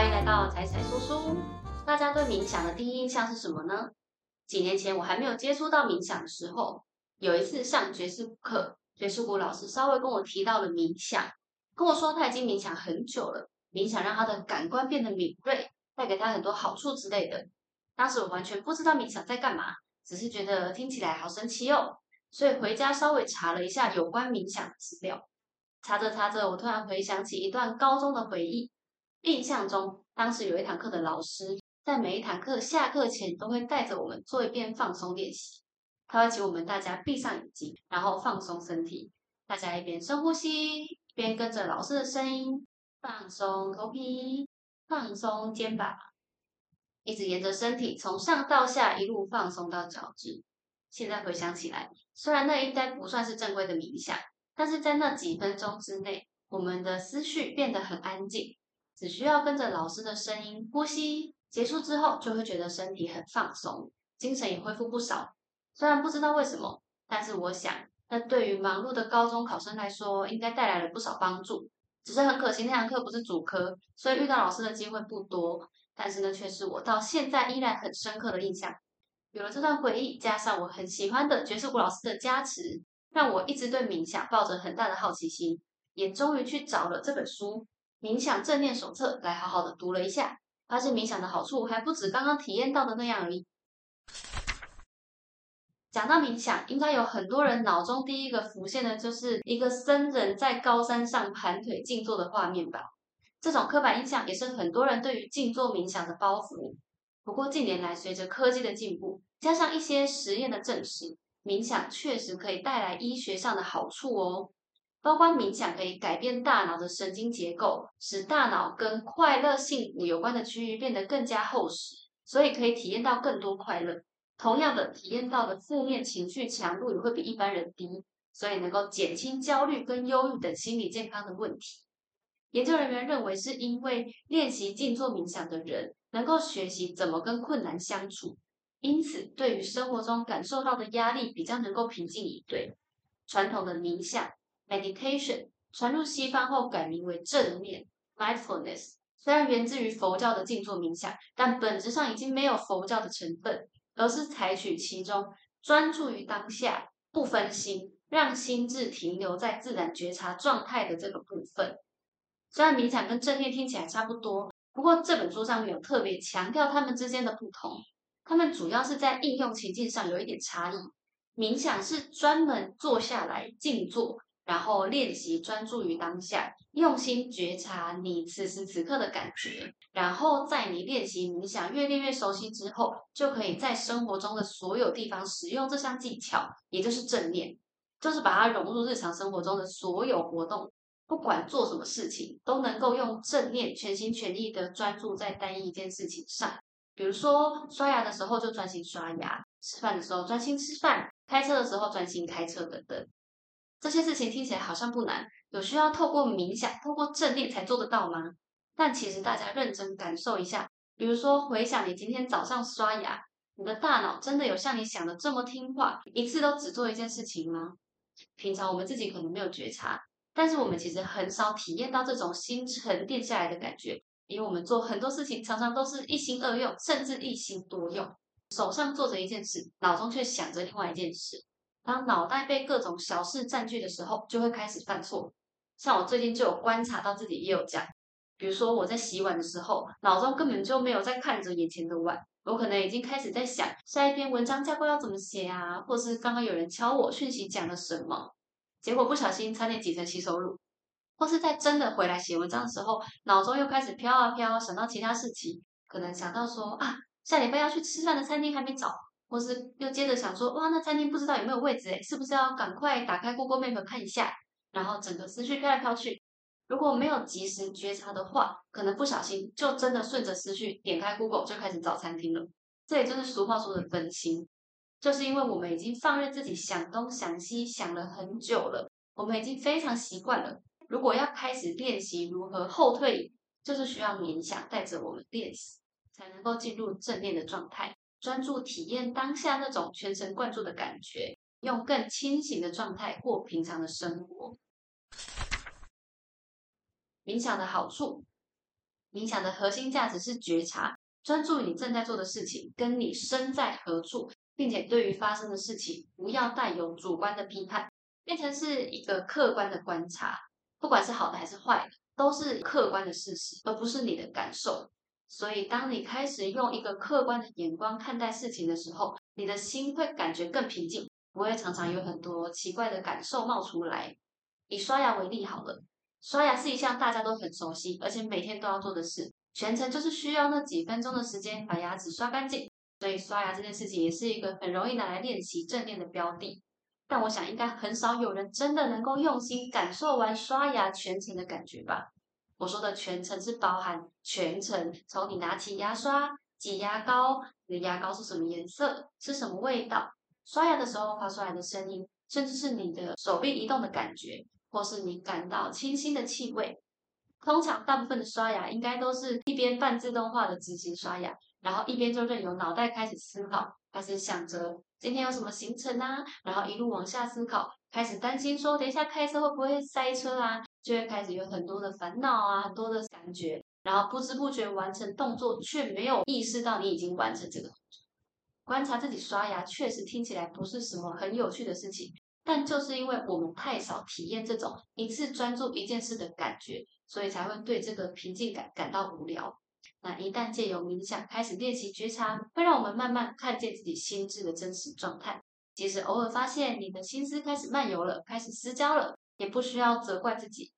欢迎来到彩彩说书。大家对冥想的第一印象是什么呢？几年前我还没有接触到冥想的时候，有一次上爵士课，爵士鼓老师稍微跟我提到了冥想，跟我说他已经冥想很久了，冥想让他的感官变得敏锐，带给他很多好处之类的。当时我完全不知道冥想在干嘛，只是觉得听起来好神奇哦，所以回家稍微查了一下有关冥想的资料。查着查着，我突然回想起一段高中的回忆。印象中，当时有一堂课的老师，在每一堂课下课前都会带着我们做一遍放松练习。他会请我们大家闭上眼睛，然后放松身体。大家一边深呼吸，一边跟着老师的声音放松头皮，放松肩膀，一直沿着身体从上到下一路放松到脚趾。现在回想起来，虽然那应该不算是正规的冥想，但是在那几分钟之内，我们的思绪变得很安静。只需要跟着老师的声音呼吸，结束之后就会觉得身体很放松，精神也恢复不少。虽然不知道为什么，但是我想，那对于忙碌的高中考生来说，应该带来了不少帮助。只是很可惜那堂课不是主科，所以遇到老师的机会不多。但是呢，却是我到现在依然很深刻的印象。有了这段回忆，加上我很喜欢的爵士鼓老师的加持，让我一直对冥想抱着很大的好奇心，也终于去找了这本书。冥想正念手册来好好的读了一下，发现冥想的好处还不止刚刚体验到的那样而已。讲到冥想，应该有很多人脑中第一个浮现的就是一个僧人在高山上盘腿静坐的画面吧。这种刻板印象也是很多人对于静坐冥想的包袱。不过近年来，随着科技的进步，加上一些实验的证实，冥想确实可以带来医学上的好处哦。包括冥想可以改变大脑的神经结构，使大脑跟快乐幸福有关的区域变得更加厚实，所以可以体验到更多快乐。同样的，体验到的负面情绪强度也会比一般人低，所以能够减轻焦虑跟忧郁等心理健康的问题。研究人员认为，是因为练习静坐冥想的人能够学习怎么跟困难相处，因此对于生活中感受到的压力比较能够平静以对。传统的冥想。Meditation 传入西方后改名为正念 （Mindfulness），虽然源自于佛教的静坐冥想，但本质上已经没有佛教的成分，而是采取其中专注于当下、不分心，让心智停留在自然觉察状态的这个部分。虽然冥想跟正念听起来差不多，不过这本书上面有特别强调它们之间的不同，它们主要是在应用情境上有一点差异。冥想是专门坐下来静坐。然后练习专注于当下，用心觉察你此时此刻的感觉。然后在你练习冥想越练越熟悉之后，就可以在生活中的所有地方使用这项技巧，也就是正念，就是把它融入日常生活中的所有活动。不管做什么事情，都能够用正念全心全意的专注在单一件事情上。比如说刷牙的时候就专心刷牙，吃饭的时候专心吃饭，开车的时候专心开车等等。这些事情听起来好像不难，有需要透过冥想、透过正念才做得到吗？但其实大家认真感受一下，比如说回想你今天早上刷牙，你的大脑真的有像你想的这么听话，一次都只做一件事情吗？平常我们自己可能没有觉察，但是我们其实很少体验到这种心沉淀下来的感觉，因为我们做很多事情常常都是一心二用，甚至一心多用，手上做着一件事，脑中却想着另外一件事。当脑袋被各种小事占据的时候，就会开始犯错。像我最近就有观察到自己也有这样，比如说我在洗碗的时候，脑中根本就没有在看着眼前的碗，我可能已经开始在想下一篇文章架构要怎么写啊，或是刚刚有人敲我讯息讲了什么，结果不小心差点挤成洗手乳，或是在真的回来写文章的时候，脑中又开始飘啊飘，想到其他事情，可能想到说啊，下礼拜要去吃饭的餐厅还没找。或是又接着想说，哇，那餐厅不知道有没有位置诶，是不是要赶快打开 Google Map 看一下？然后整个思绪飘来飘去。如果没有及时觉察的话，可能不小心就真的顺着思绪点开 Google 就开始找餐厅了。这也就是俗话说的分心，就是因为我们已经放任自己想东想西想了很久了，我们已经非常习惯了。如果要开始练习如何后退，就是需要冥想带着我们练习，才能够进入正念的状态。专注体验当下那种全神贯注的感觉，用更清醒的状态过平常的生活。冥想的好处，冥想的核心价值是觉察，专注你正在做的事情，跟你身在何处，并且对于发生的事情不要带有主观的批判，变成是一个客观的观察，不管是好的还是坏的，都是客观的事实，而不是你的感受。所以，当你开始用一个客观的眼光看待事情的时候，你的心会感觉更平静，不会常常有很多奇怪的感受冒出来。以刷牙为例好了，刷牙是一项大家都很熟悉，而且每天都要做的事，全程就是需要那几分钟的时间把牙齿刷干净。所以，刷牙这件事情也是一个很容易拿来练习正念的标的。但我想，应该很少有人真的能够用心感受完刷牙全程的感觉吧。我说的全程是包含全程，从你拿起牙刷、挤牙膏，你的牙膏是什么颜色、是什么味道，刷牙的时候发出来的声音，甚至是你的手臂移动的感觉，或是你感到清新的气味。通常大部分的刷牙应该都是一边半自动化的执行刷牙，然后一边就任由脑袋开始思考，开始想着今天有什么行程啊，然后一路往下思考，开始担心说等一下开车会不会塞车啊。就会开始有很多的烦恼啊，很多的感觉，然后不知不觉完成动作，却没有意识到你已经完成这个动作。观察自己刷牙，确实听起来不是什么很有趣的事情，但就是因为我们太少体验这种一次专注一件事的感觉，所以才会对这个平静感感到无聊。那一旦借由冥想开始练习觉察，会让我们慢慢看见自己心智的真实状态。即使偶尔发现你的心思开始漫游了，开始失焦了。也不需要责怪自己。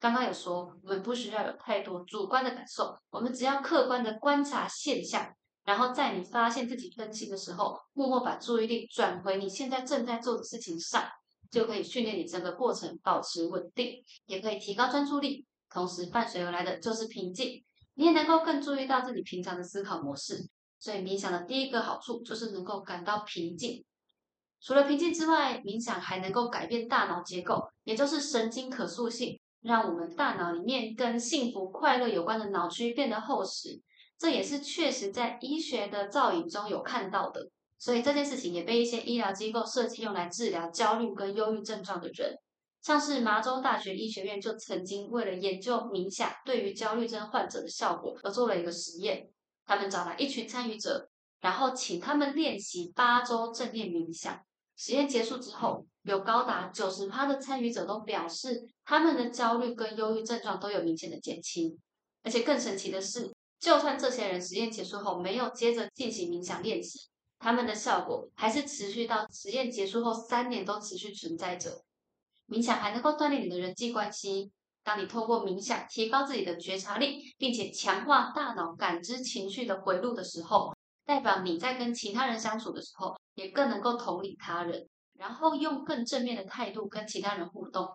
刚刚有说，我们不需要有太多主观的感受，我们只要客观的观察现象，然后在你发现自己分心的时候，默默把注意力转回你现在正在做的事情上，就可以训练你整个过程保持稳定，也可以提高专注力。同时伴随而来的就是平静，你也能够更注意到自己平常的思考模式。所以冥想的第一个好处就是能够感到平静。除了平静之外，冥想还能够改变大脑结构，也就是神经可塑性，让我们大脑里面跟幸福快乐有关的脑区变得厚实。这也是确实在医学的造影中有看到的。所以这件事情也被一些医疗机构设计用来治疗焦虑跟忧郁症状的人，像是麻州大学医学院就曾经为了研究冥想对于焦虑症患者的效果而做了一个实验。他们找来一群参与者，然后请他们练习八周正念冥想。实验结束之后，有高达九十趴的参与者都表示，他们的焦虑跟忧郁症状都有明显的减轻。而且更神奇的是，就算这些人实验结束后没有接着进行冥想练习，他们的效果还是持续到实验结束后三年都持续存在着。冥想还能够锻炼你的人际关系。当你透过冥想提高自己的觉察力，并且强化大脑感知情绪的回路的时候，代表你在跟其他人相处的时候。也更能够同理他人，然后用更正面的态度跟其他人互动。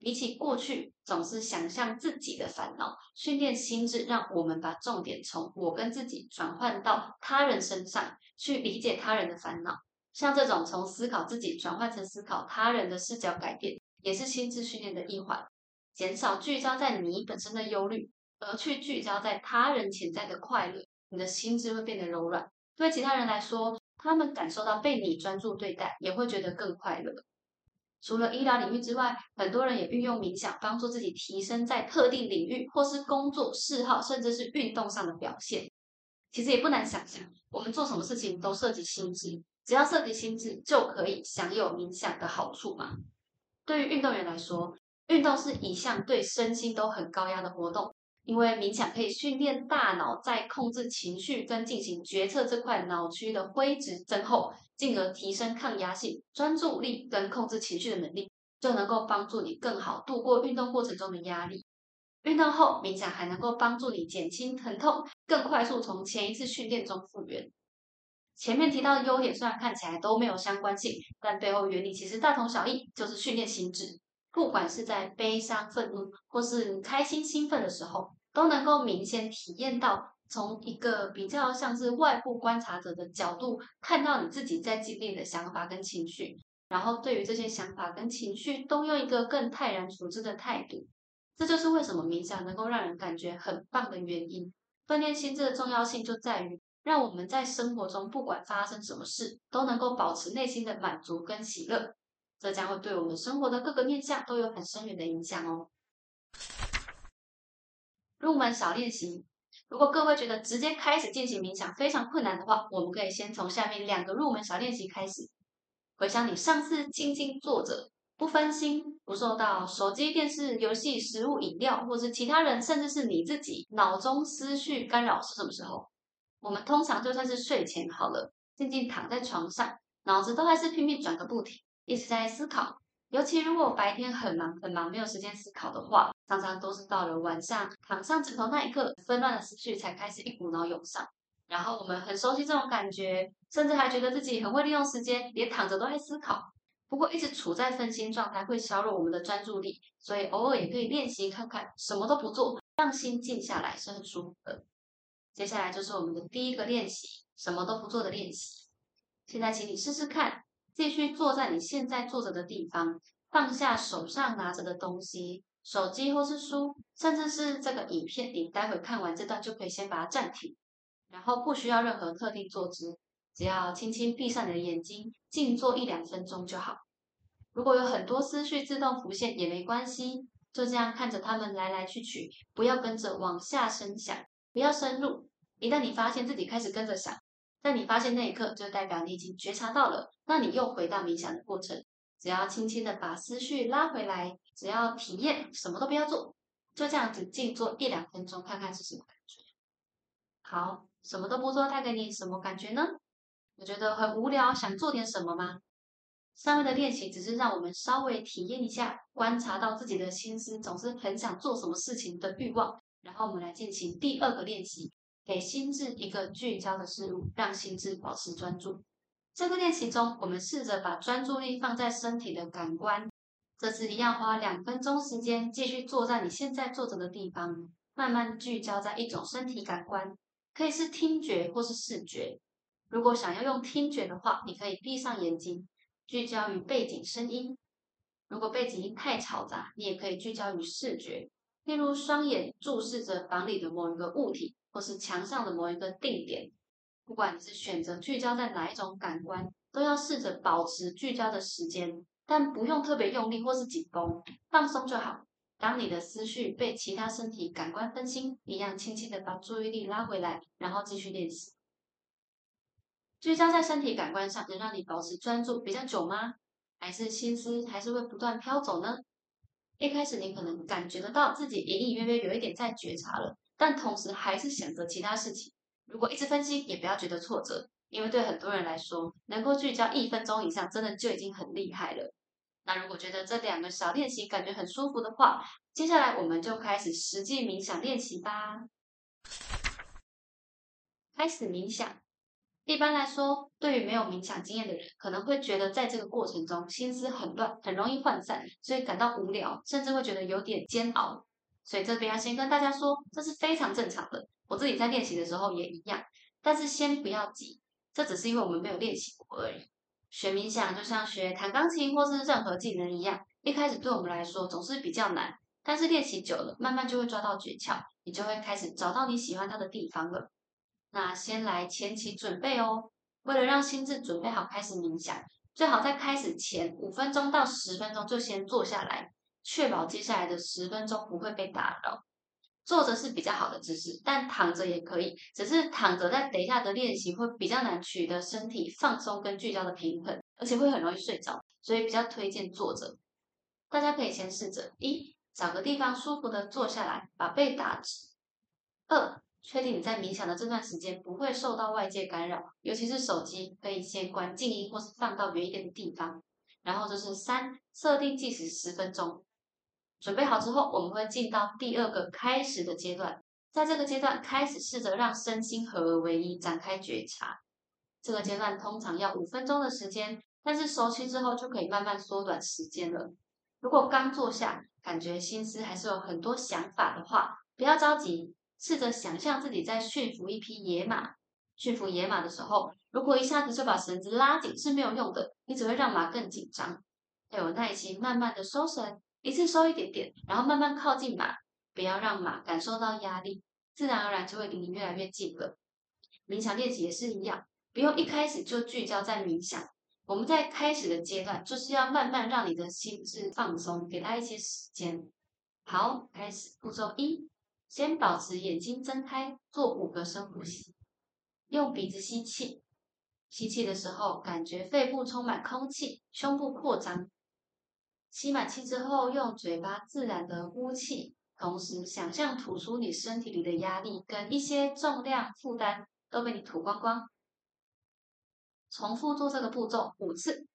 比起过去总是想象自己的烦恼，训练心智，让我们把重点从我跟自己转换到他人身上，去理解他人的烦恼。像这种从思考自己转换成思考他人的视角改变，也是心智训练的一环。减少聚焦在你本身的忧虑，而去聚焦在他人潜在的快乐，你的心智会变得柔软。对其他人来说。他们感受到被你专注对待，也会觉得更快乐。除了医疗领域之外，很多人也运用冥想帮助自己提升在特定领域或是工作嗜好，甚至是运动上的表现。其实也不难想象，我们做什么事情都涉及心智，只要涉及心智，就可以享有冥想的好处嘛。对于运动员来说，运动是一项对身心都很高压的活动。因为冥想可以训练大脑在控制情绪跟进行决策这块脑区的灰质增厚，进而提升抗压性、专注力跟控制情绪的能力，就能够帮助你更好度过运动过程中的压力。运动后冥想还能够帮助你减轻疼痛，更快速从前一次训练中复原。前面提到的优点虽然看起来都没有相关性，但背后原理其实大同小异，就是训练心智。不管是在悲伤、愤怒，或是你开心、兴奋的时候，都能够明显体验到，从一个比较像是外部观察者的角度，看到你自己在经历的想法跟情绪，然后对于这些想法跟情绪，都用一个更泰然处之的态度。这就是为什么冥想能够让人感觉很棒的原因。锻炼心智的重要性就在于，让我们在生活中不管发生什么事，都能够保持内心的满足跟喜乐。这将会对我们生活的各个面向都有很深远的影响哦。入门小练习。如果各位觉得直接开始进行冥想非常困难的话，我们可以先从下面两个入门小练习开始。回想你上次静静坐着，不分心，不受到手机、电视、游戏、食物、饮料，或是其他人，甚至是你自己脑中思绪干扰是什么时候？我们通常就算是睡前好了，静静躺在床上，脑子都还是拼命转个不停，一直在思考。尤其如果白天很忙很忙，没有时间思考的话，常常都是到了晚上躺上枕头那一刻，纷乱的思绪才开始一股脑涌上。然后我们很熟悉这种感觉，甚至还觉得自己很会利用时间，连躺着都在思考。不过一直处在分心状态会削弱我们的专注力，所以偶尔也可以练习看看，什么都不做，让心静下来是很舒服的。接下来就是我们的第一个练习，什么都不做的练习。现在请你试试看。继续坐在你现在坐着的地方，放下手上拿着的东西，手机或是书，甚至是这个影片。你待会看完这段就可以先把它暂停，然后不需要任何特定坐姿，只要轻轻闭上你的眼睛，静坐一两分钟就好。如果有很多思绪自动浮现也没关系，就这样看着他们来来去去，不要跟着往下深想，不要深入。一旦你发现自己开始跟着想，在你发现那一刻，就代表你已经觉察到了。那你又回到冥想的过程，只要轻轻的把思绪拉回来，只要体验，什么都不要做，就这样子静坐一两分钟，看看是什么感觉。好，什么都不做，带给你什么感觉呢？我觉得很无聊，想做点什么吗？上面的练习只是让我们稍微体验一下，观察到自己的心思总是很想做什么事情的欲望。然后我们来进行第二个练习。给心智一个聚焦的事物，让心智保持专注。这个练习中，我们试着把专注力放在身体的感官。这次一样花两分钟时间，继续坐在你现在坐着的地方，慢慢聚焦在一种身体感官，可以是听觉或是视觉。如果想要用听觉的话，你可以闭上眼睛，聚焦于背景声音。如果背景音太嘈杂，你也可以聚焦于视觉，例如双眼注视着房里的某一个物体。或是墙上的某一个定点，不管你是选择聚焦在哪一种感官，都要试着保持聚焦的时间，但不用特别用力或是紧绷，放松就好。当你的思绪被其他身体感官分心，一样轻轻的把注意力拉回来，然后继续练习。聚焦在身体感官上，能让你保持专注比较久吗？还是心思还是会不断飘走呢？一开始你可能感觉得到自己隐隐约约有一点在觉察了。但同时还是想着其他事情。如果一直分析，也不要觉得挫折，因为对很多人来说，能够聚焦一分钟以上，真的就已经很厉害了。那如果觉得这两个小练习感觉很舒服的话，接下来我们就开始实际冥想练习吧。开始冥想。一般来说，对于没有冥想经验的人，可能会觉得在这个过程中心思很乱，很容易涣散，所以感到无聊，甚至会觉得有点煎熬。所以这边要先跟大家说，这是非常正常的。我自己在练习的时候也一样，但是先不要急，这只是因为我们没有练习过而已。学冥想就像学弹钢琴或是任何技能一样，一开始对我们来说总是比较难，但是练习久了，慢慢就会抓到诀窍，你就会开始找到你喜欢它的地方了。那先来前期准备哦，为了让心智准备好开始冥想，最好在开始前五分钟到十分钟就先坐下来。确保接下来的十分钟不会被打扰。坐着是比较好的姿势，但躺着也可以。只是躺着在等一下的练习会比较难取得身体放松跟聚焦的平衡，而且会很容易睡着，所以比较推荐坐着。大家可以先试着：一，找个地方舒服的坐下来，把背打直；二，确定你在冥想的这段时间不会受到外界干扰，尤其是手机，可以先关静音或是放到远一点的地方。然后就是三，设定计时十分钟。准备好之后，我们会进到第二个开始的阶段。在这个阶段，开始试着让身心合而为一，展开觉察。这个阶段通常要五分钟的时间，但是熟悉之后就可以慢慢缩短时间了。如果刚坐下，感觉心思还是有很多想法的话，不要着急，试着想象自己在驯服一匹野马。驯服野马的时候，如果一下子就把绳子拉紧是没有用的，你只会让马更紧张。要有耐心，慢慢的收绳。一次收一点点，然后慢慢靠近马，不要让马感受到压力，自然而然就会离你越来越近了。冥想练习也是一样，不用一开始就聚焦在冥想。我们在开始的阶段，就是要慢慢让你的心智放松，给他一些时间。好，开始步骤一，先保持眼睛睁开，做五个深呼吸。用鼻子吸气，吸气的时候感觉肺部充满空气，胸部扩张。吸满气之后，用嘴巴自然的呼气，同时想象吐出你身体里的压力跟一些重量负担都被你吐光光。重复做这个步骤五次。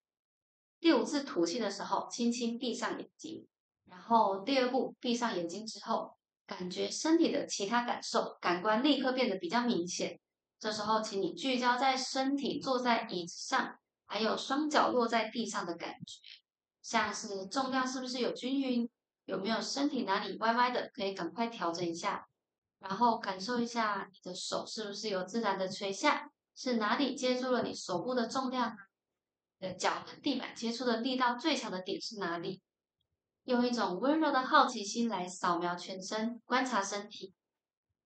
第五次吐气的时候，轻轻闭上眼睛。然后第二步，闭上眼睛之后，感觉身体的其他感受，感官立刻变得比较明显。这时候，请你聚焦在身体坐在椅子上，还有双脚落在地上的感觉。像是重量是不是有均匀？有没有身体哪里歪歪的？可以赶快调整一下。然后感受一下你的手是不是有自然的垂下？是哪里接住了你手部的重量？的脚跟地板接触的力道最强的点是哪里？用一种温柔的好奇心来扫描全身，观察身体。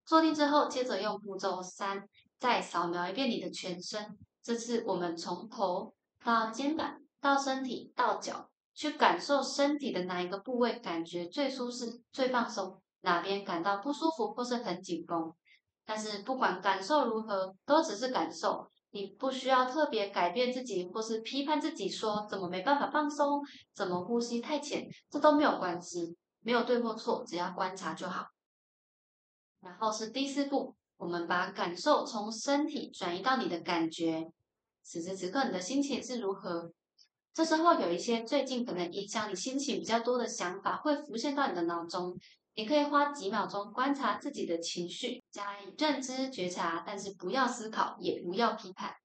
坐定之后，接着用步骤三再扫描一遍你的全身。这次我们从头到肩膀到身体到脚。去感受身体的哪一个部位感觉最舒适、最放松，哪边感到不舒服或是很紧绷。但是不管感受如何，都只是感受，你不需要特别改变自己或是批判自己，说怎么没办法放松，怎么呼吸太浅，这都没有关系，没有对或错，只要观察就好。然后是第四步，我们把感受从身体转移到你的感觉，此时此刻你的心情是如何？这时候有一些最近可能影响你心情比较多的想法会浮现到你的脑中，你可以花几秒钟观察自己的情绪，加以认知觉察，但是不要思考，也不要批判。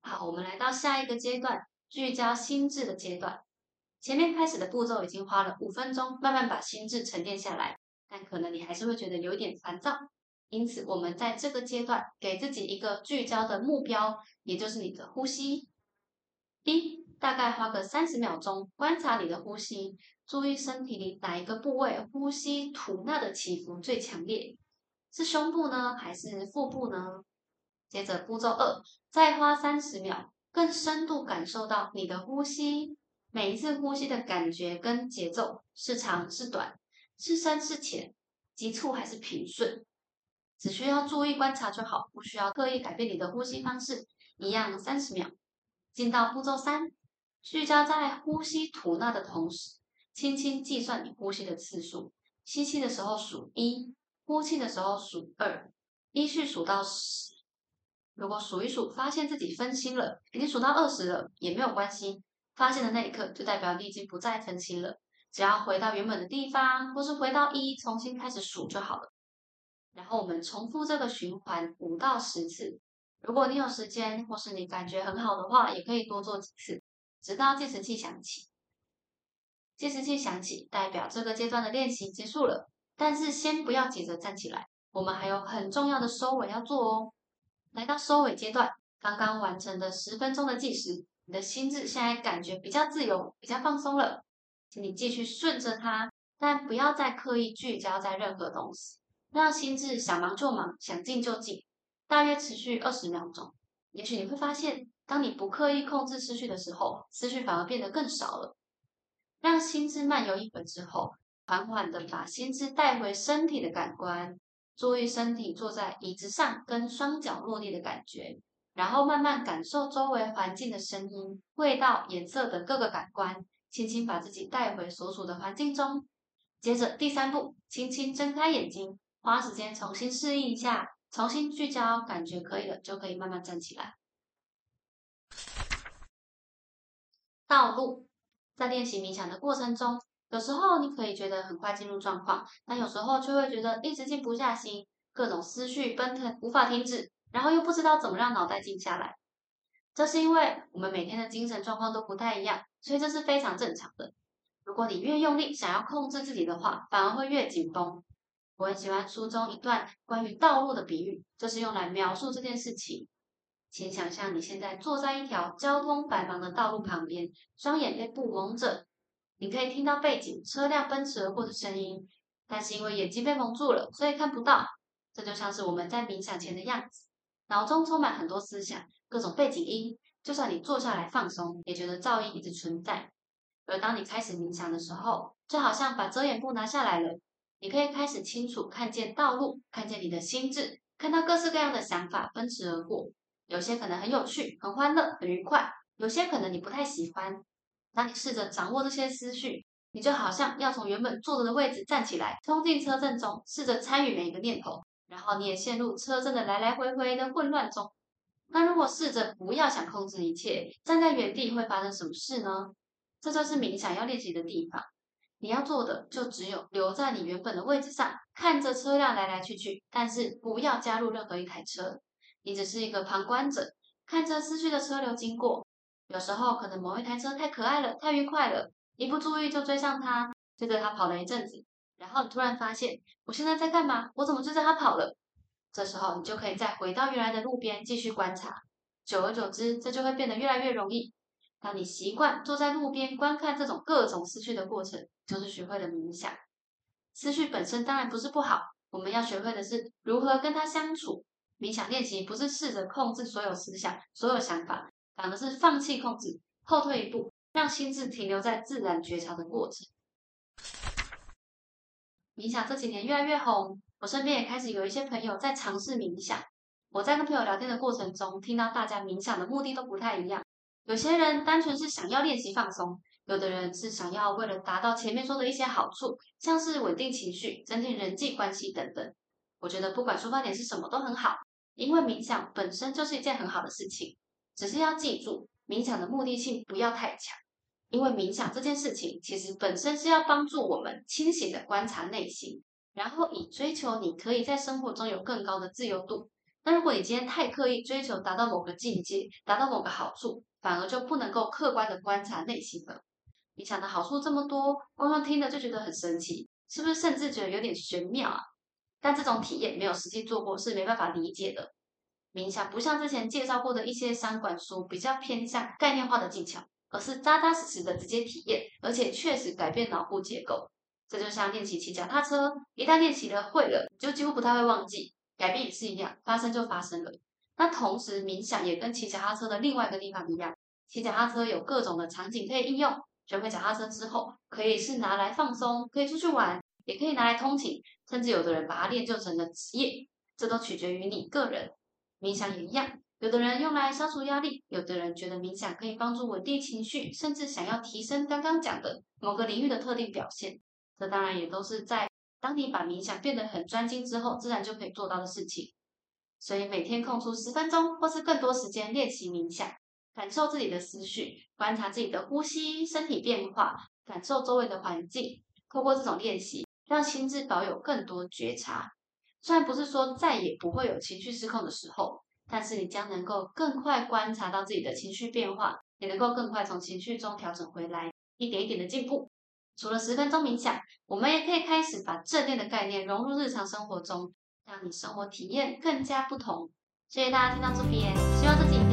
好，我们来到下一个阶段，聚焦心智的阶段。前面开始的步骤已经花了五分钟，慢慢把心智沉淀下来，但可能你还是会觉得有点烦躁，因此我们在这个阶段给自己一个聚焦的目标，也就是你的呼吸。一大概花个三十秒钟观察你的呼吸，注意身体里哪一个部位呼吸吐纳的起伏最强烈，是胸部呢还是腹部呢？接着步骤二，再花三十秒，更深度感受到你的呼吸，每一次呼吸的感觉跟节奏是长是短，是深是浅，急促还是平顺，只需要注意观察就好，不需要刻意改变你的呼吸方式，一样三十秒。进到步骤三，聚焦在呼吸吐纳的同时，轻轻计算你呼吸的次数。吸气的时候数一，呼气的时候数二，依序数到十。如果数一数发现自己分心了，已经数到二十了，也没有关系。发现的那一刻就代表你已经不再分心了，只要回到原本的地方，或是回到一，重新开始数就好了。然后我们重复这个循环五到十次。如果你有时间，或是你感觉很好的话，也可以多做几次，直到计时器响起。计时器响起，代表这个阶段的练习结束了。但是先不要急着站起来，我们还有很重要的收尾要做哦。来到收尾阶段，刚刚完成的十分钟的计时，你的心智现在感觉比较自由，比较放松了，请你继续顺着它，但不要再刻意聚焦在任何东西，让心智想忙就忙，想静就静。大约持续二十秒钟，也许你会发现，当你不刻意控制思绪的时候，思绪反而变得更少了。让心智漫游一会之后，缓缓的把心智带回身体的感官，注意身体坐在椅子上跟双脚落地的感觉，然后慢慢感受周围环境的声音、味道、颜色等各个感官，轻轻把自己带回所处的环境中。接着第三步，轻轻睁开眼睛，花时间重新适应一下。重新聚焦，感觉可以了，就可以慢慢站起来。道路在练习冥想的过程中，有时候你可以觉得很快进入状况，但有时候却会觉得一直静不下心，各种思绪奔腾无法停止，然后又不知道怎么让脑袋静下来。这是因为我们每天的精神状况都不太一样，所以这是非常正常的。如果你越用力想要控制自己的话，反而会越紧绷。我很喜欢书中一段关于道路的比喻，就是用来描述这件事情。请想象你现在坐在一条交通繁忙的道路旁边，双眼被布蒙着，你可以听到背景车辆奔驰而过的声音，但是因为眼睛被蒙住了，所以看不到。这就像是我们在冥想前的样子，脑中充满很多思想，各种背景音，就算你坐下来放松，也觉得噪音一直存在。而当你开始冥想的时候，就好像把遮掩布拿下来了。你可以开始清楚看见道路，看见你的心智，看到各式各样的想法奔驰而过。有些可能很有趣、很欢乐、很愉快；有些可能你不太喜欢。当你试着掌握这些思绪，你就好像要从原本坐着的位置站起来，冲进车阵中，试着参与每一个念头。然后你也陷入车阵的来来回回的混乱中。那如果试着不要想控制一切，站在原地会发生什么事呢？这就是冥想要练习的地方。你要做的就只有留在你原本的位置上，看着车辆来来去去，但是不要加入任何一台车。你只是一个旁观者，看着思绪的车流经过。有时候可能某一台车太可爱了，太愉快了，一不注意就追上它，追着它跑了一阵子。然后你突然发现，我现在在干嘛？我怎么追着它跑了？这时候你就可以再回到原来的路边继续观察。久而久之，这就会变得越来越容易。当你习惯坐在路边观看这种各种思绪的过程，就是学会了冥想。思绪本身当然不是不好，我们要学会的是如何跟它相处。冥想练习不是试着控制所有思想、所有想法，反而是放弃控制，后退一步，让心智停留在自然觉察的过程。冥想这几年越来越红，我身边也开始有一些朋友在尝试冥想。我在跟朋友聊天的过程中，听到大家冥想的目的都不太一样。有些人单纯是想要练习放松，有的人是想要为了达到前面说的一些好处，像是稳定情绪、增进人际关系等等。我觉得不管出发点是什么都很好，因为冥想本身就是一件很好的事情。只是要记住，冥想的目的性不要太强。因为冥想这件事情，其实本身是要帮助我们清醒的观察内心，然后以追求你可以在生活中有更高的自由度。那如果你今天太刻意追求达到某个境界，达到某个好处，反而就不能够客观的观察内心了。冥想的好处这么多，光光听了就觉得很神奇，是不是？甚至觉得有点玄妙啊？但这种体验没有实际做过是没办法理解的。冥想不像之前介绍过的一些三管书，比较偏向概念化的技巧。而是扎扎实实的直接体验，而且确实改变脑部结构。这就像练习骑脚踏车，一旦练习了会了，就几乎不太会忘记。改变也是一样，发生就发生了。那同时冥想也跟骑脚踏车的另外一个地方一样，骑脚踏车有各种的场景可以应用。学会脚踏车之后，可以是拿来放松，可以出去玩，也可以拿来通勤，甚至有的人把它练就成了职业，这都取决于你个人。冥想也一样。有的人用来消除压力，有的人觉得冥想可以帮助稳定情绪，甚至想要提升刚刚讲的某个领域的特定表现。这当然也都是在当你把冥想变得很专精之后，自然就可以做到的事情。所以每天空出十分钟或是更多时间练习冥想，感受自己的思绪，观察自己的呼吸、身体变化，感受周围的环境。透过这种练习，让心智保有更多觉察。虽然不是说再也不会有情绪失控的时候。但是你将能够更快观察到自己的情绪变化，也能够更快从情绪中调整回来，一点一点的进步。除了十分钟冥想，我们也可以开始把正念的概念融入日常生活中，让你生活体验更加不同。谢谢大家听到这边，希望自己。